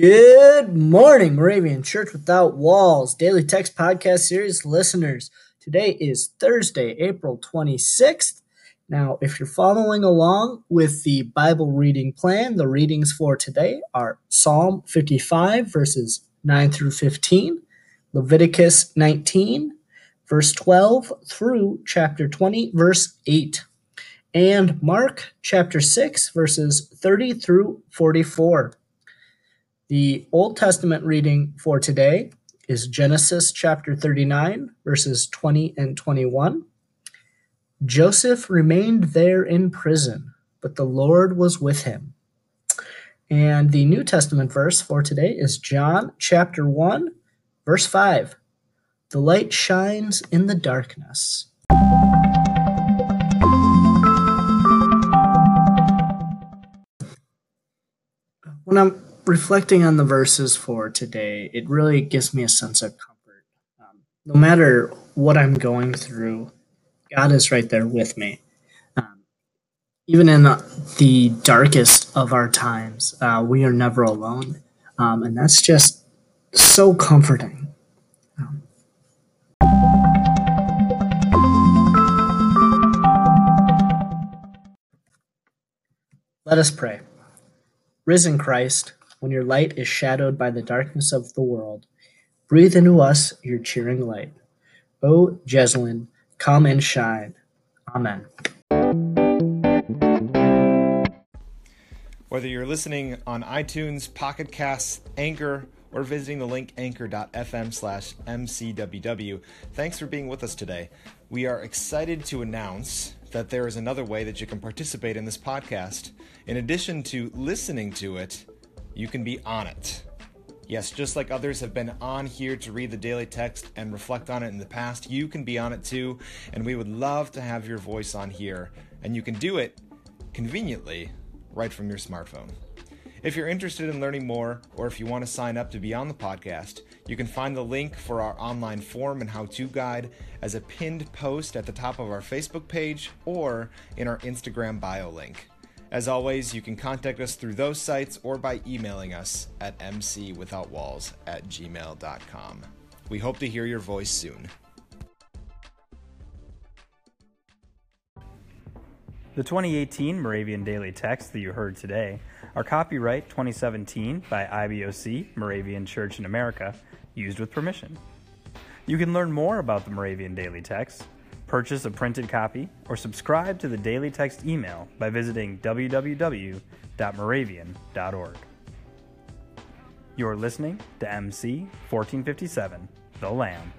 Good morning, Moravian Church Without Walls Daily Text Podcast Series listeners. Today is Thursday, April 26th. Now, if you're following along with the Bible reading plan, the readings for today are Psalm 55, verses 9 through 15, Leviticus 19, verse 12 through chapter 20, verse 8, and Mark chapter 6, verses 30 through 44. The Old Testament reading for today is Genesis chapter 39, verses 20 and 21. Joseph remained there in prison, but the Lord was with him. And the New Testament verse for today is John chapter 1, verse 5. The light shines in the darkness. When I'm reflecting on the verses for today, it really gives me a sense of comfort. Um, no matter what I'm going through, God is right there with me. Um, even in the darkest of our times, uh, we are never alone. Um, and that's just so comforting. Um, let us pray. Risen Christ, when your light is shadowed by the darkness of the world. Breathe into us your cheering light. O Jeslyn, come and shine. Amen. Whether you're listening on iTunes, Pocket Casts, Anchor, or visiting the link anchor.fm slash mcww, thanks for being with us today. We are excited to announce that there is another way that you can participate in this podcast. In addition to listening to it, you can be on it. Yes, just like others have been on here to read the daily text and reflect on it in the past, you can be on it too, and we would love to have your voice on here. And you can do it conveniently right from your smartphone. If you're interested in learning more, or if you want to sign up to be on the podcast, you can find the link for our online form and how to guide as a pinned post at the top of our Facebook page or in our Instagram bio link. As always, you can contact us through those sites or by emailing us at mcwithoutwalls at gmail.com. We hope to hear your voice soon. The 2018 Moravian Daily Text that you heard today are copyright 2017 by IBOC, Moravian Church in America, used with permission. You can learn more about the Moravian Daily Text Purchase a printed copy or subscribe to the daily text email by visiting www.moravian.org. You're listening to MC 1457, The Lamb.